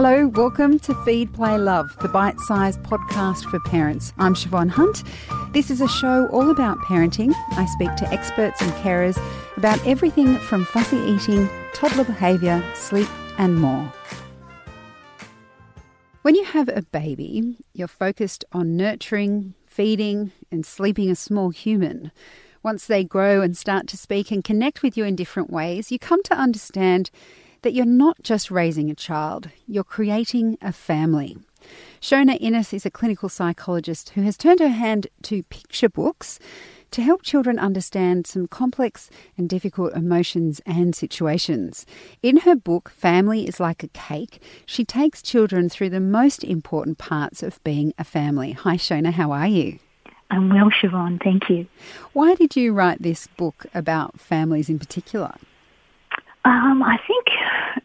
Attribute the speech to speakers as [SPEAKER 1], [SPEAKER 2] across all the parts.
[SPEAKER 1] Hello, welcome to Feed, Play, Love, the bite sized podcast for parents. I'm Shevonne Hunt. This is a show all about parenting. I speak to experts and carers about everything from fussy eating, toddler behaviour, sleep, and more. When you have a baby, you're focused on nurturing, feeding, and sleeping a small human. Once they grow and start to speak and connect with you in different ways, you come to understand that you're not just raising a child, you're creating a family. Shona Innes is a clinical psychologist who has turned her hand to picture books to help children understand some complex and difficult emotions and situations. In her book, Family is Like a Cake, she takes children through the most important parts of being a family. Hi, Shona, how are you?
[SPEAKER 2] I'm well, Shevonne, thank you.
[SPEAKER 1] Why did you write this book about families in particular?
[SPEAKER 2] Um, I think,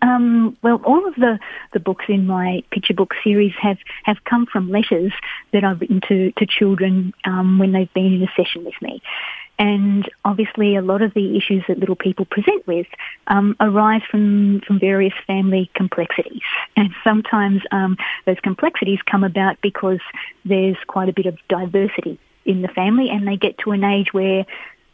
[SPEAKER 2] um, well, all of the, the books in my picture book series have, have come from letters that I've written to, to children um, when they've been in a session with me. And obviously, a lot of the issues that little people present with um, arise from, from various family complexities. And sometimes um, those complexities come about because there's quite a bit of diversity in the family and they get to an age where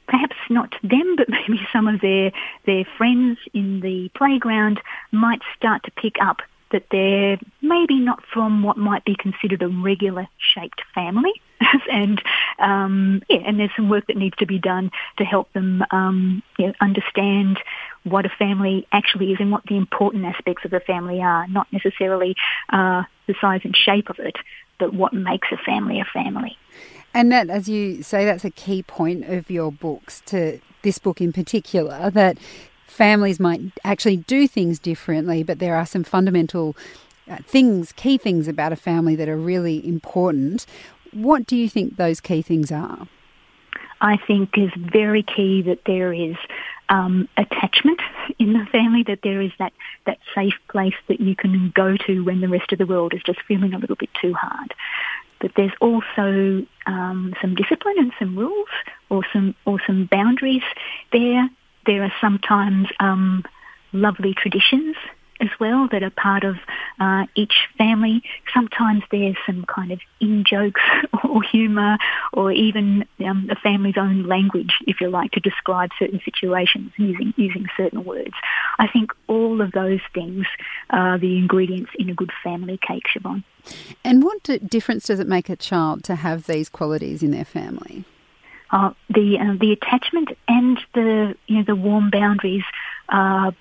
[SPEAKER 2] perhaps not them, but maybe some of their their friends in the playground might start to pick up that they're maybe not from what might be considered a regular shaped family. and um, yeah, and there's some work that needs to be done to help them um, you know, understand what a family actually is and what the important aspects of a family are, not necessarily uh, the size and shape of it, but what makes a family a family.
[SPEAKER 1] And that, as you say, that's a key point of your books, to this book in particular, that families might actually do things differently, but there are some fundamental uh, things, key things about a family that are really important. What do you think those key things are?
[SPEAKER 2] I think is very key that there is um, attachment in the family, that there is that, that safe place that you can go to when the rest of the world is just feeling a little bit too hard. But there's also um, some discipline and some rules or some or some boundaries there. There are sometimes um, lovely traditions as well that are part of uh, each family. Sometimes there's some kind of in jokes or humour or even um, a family's own language, if you like, to describe certain situations using, using certain words. I think all of those things are the ingredients in a good family cake, Shevonne.
[SPEAKER 1] And what difference does it make a child to have these qualities in their family?
[SPEAKER 2] Uh, the uh, the attachment and the you know the warm boundaries are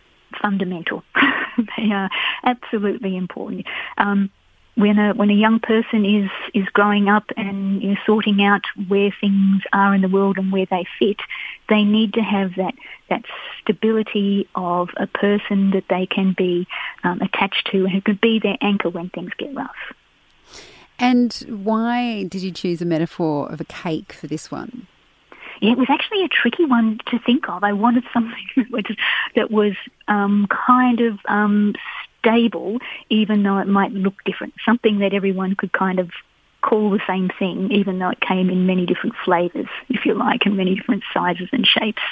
[SPEAKER 2] fundamental. they are absolutely important. Um, when a when a young person is is growing up and sorting out where things are in the world and where they fit, they need to have that that stability of a person that they can be um, attached to and who can be their anchor when things get rough.
[SPEAKER 1] And why did you choose a metaphor of a cake for this one?
[SPEAKER 2] Yeah, it was actually a tricky one to think of. I wanted something that was um, kind of um, stable, even though it might look different. Something that everyone could kind of call the same thing, even though it came in many different flavours, if you like, and many different sizes and shapes.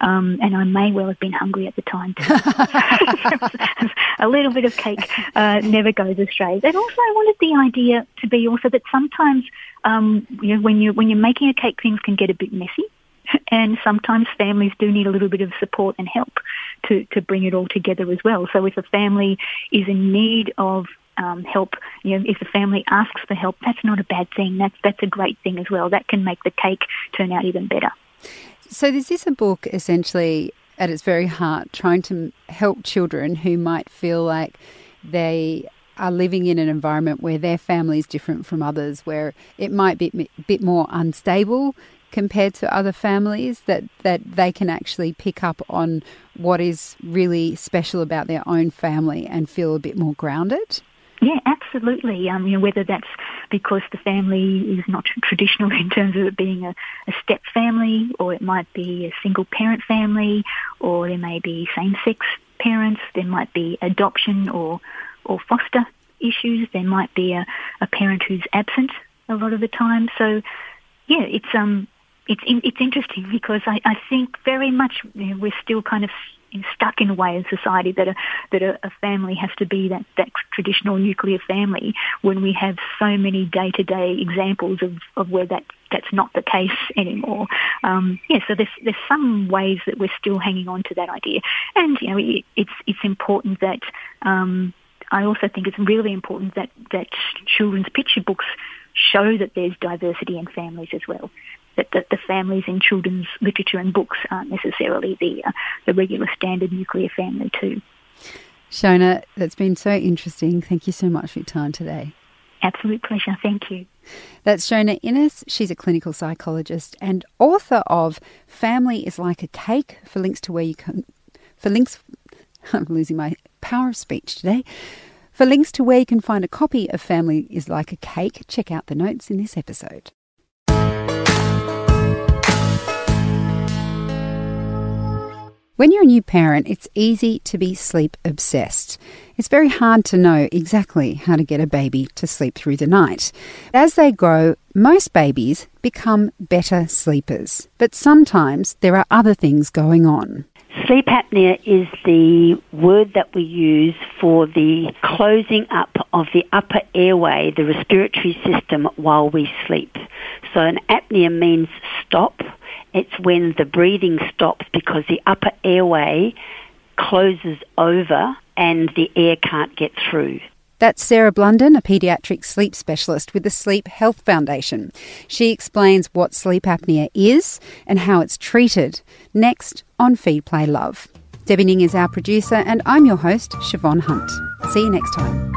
[SPEAKER 2] Um, and I may well have been hungry at the time. a little bit of cake uh, never goes astray. And also, I wanted the idea to be also that sometimes, um, you know, when you when you're making a cake, things can get a bit messy. And sometimes families do need a little bit of support and help to, to bring it all together as well. So if a family is in need of um, help. You know, if the family asks for help, that's not a bad thing. That's that's a great thing as well. That can make the cake turn out even better.
[SPEAKER 1] So, this is a book essentially at its very heart trying to help children who might feel like they are living in an environment where their family is different from others, where it might be a bit more unstable compared to other families, that, that they can actually pick up on what is really special about their own family and feel a bit more grounded?
[SPEAKER 2] Yeah, absolutely. Um, you know, whether that's because the family is not traditional in terms of it being a, a step family, or it might be a single parent family, or there may be same-sex parents. There might be adoption or or foster issues. There might be a, a parent who's absent a lot of the time. So, yeah, it's um, it's it's interesting because I, I think very much you know, we're still kind of stuck in a way in society that a that a, a family has to be that that traditional nuclear family when we have so many day to day examples of, of where that that's not the case anymore. Um, yeah, so there's there's some ways that we're still hanging on to that idea, and you know it, it's it's important that. Um, I also think it's really important that, that children's picture books show that there's diversity in families as well. That, that the families in children's literature and books aren't necessarily the, uh, the regular standard nuclear family too.
[SPEAKER 1] Shona, that's been so interesting. Thank you so much for your time today.
[SPEAKER 2] Absolute pleasure. Thank you.
[SPEAKER 1] That's Shona Innes. She's a clinical psychologist and author of Family is Like a Cake for links to where you can, for links, I'm losing my power of speech today. For links to where you can find a copy of Family is Like a Cake, check out the notes in this episode. When you're a new parent, it's easy to be sleep obsessed. It's very hard to know exactly how to get a baby to sleep through the night. As they grow, most babies become better sleepers, but sometimes there are other things going on.
[SPEAKER 3] Sleep apnea is the word that we use for the closing up of the upper airway, the respiratory system, while we sleep. So an apnea means stop. It's when the breathing stops because the upper airway closes over and the air can't get through.
[SPEAKER 1] That's Sarah Blunden, a paediatric sleep specialist with the Sleep Health Foundation. She explains what sleep apnea is and how it's treated. Next on Feed Play Love. Debbie Ning is our producer, and I'm your host, Shevonne Hunt. See you next time.